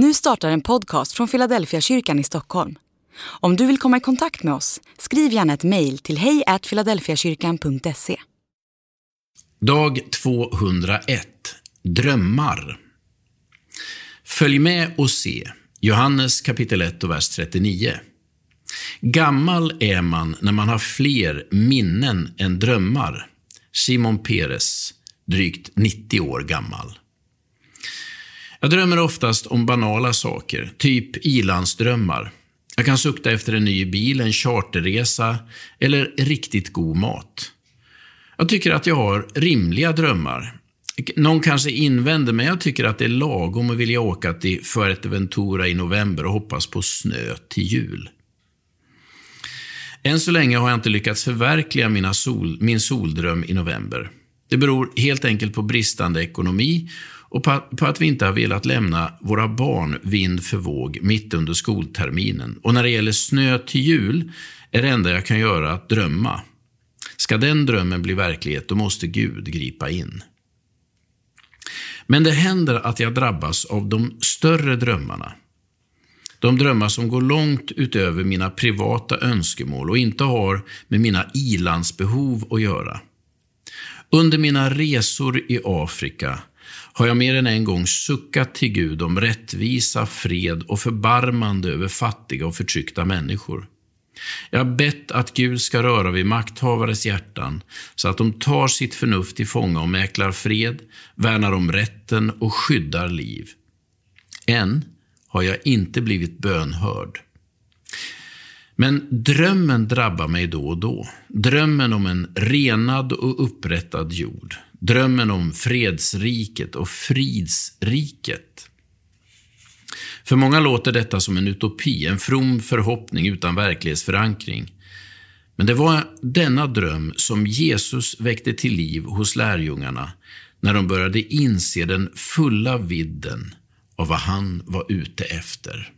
Nu startar en podcast från Philadelphia kyrkan i Stockholm. Om du vill komma i kontakt med oss, skriv gärna ett mejl till hejfiladelfiakyrkan.se. Dag 201 Drömmar Följ med och se Johannes kapitel 1 och vers 39. Gammal är man när man har fler minnen än drömmar. Simon Peres, drygt 90 år gammal. Jag drömmer oftast om banala saker, typ ilandsdrömmar. Jag kan sukta efter en ny bil, en charterresa eller riktigt god mat. Jag tycker att jag har rimliga drömmar. Någon kanske invänder, men jag tycker att det är lagom att vilja åka till Fuerteventura i november och hoppas på snö till jul. Än så länge har jag inte lyckats förverkliga mina sol, min soldröm i november. Det beror helt enkelt på bristande ekonomi och på att vi inte har velat lämna våra barn vind för våg mitt under skolterminen. Och när det gäller snö till jul är det enda jag kan göra att drömma. Ska den drömmen bli verklighet, då måste Gud gripa in. Men det händer att jag drabbas av de större drömmarna. De drömmar som går långt utöver mina privata önskemål och inte har med mina ilandsbehov att göra. Under mina resor i Afrika har jag mer än en gång suckat till Gud om rättvisa, fred och förbarmande över fattiga och förtryckta människor. Jag har bett att Gud ska röra vid makthavares hjärtan så att de tar sitt förnuft till fånga och mäklar fred, värnar om rätten och skyddar liv. Än har jag inte blivit bönhörd. Men drömmen drabbar mig då och då. Drömmen om en renad och upprättad jord. Drömmen om fredsriket och fridsriket. För många låter detta som en utopi, en from förhoppning utan verklighetsförankring. Men det var denna dröm som Jesus väckte till liv hos lärjungarna när de började inse den fulla vidden av vad han var ute efter.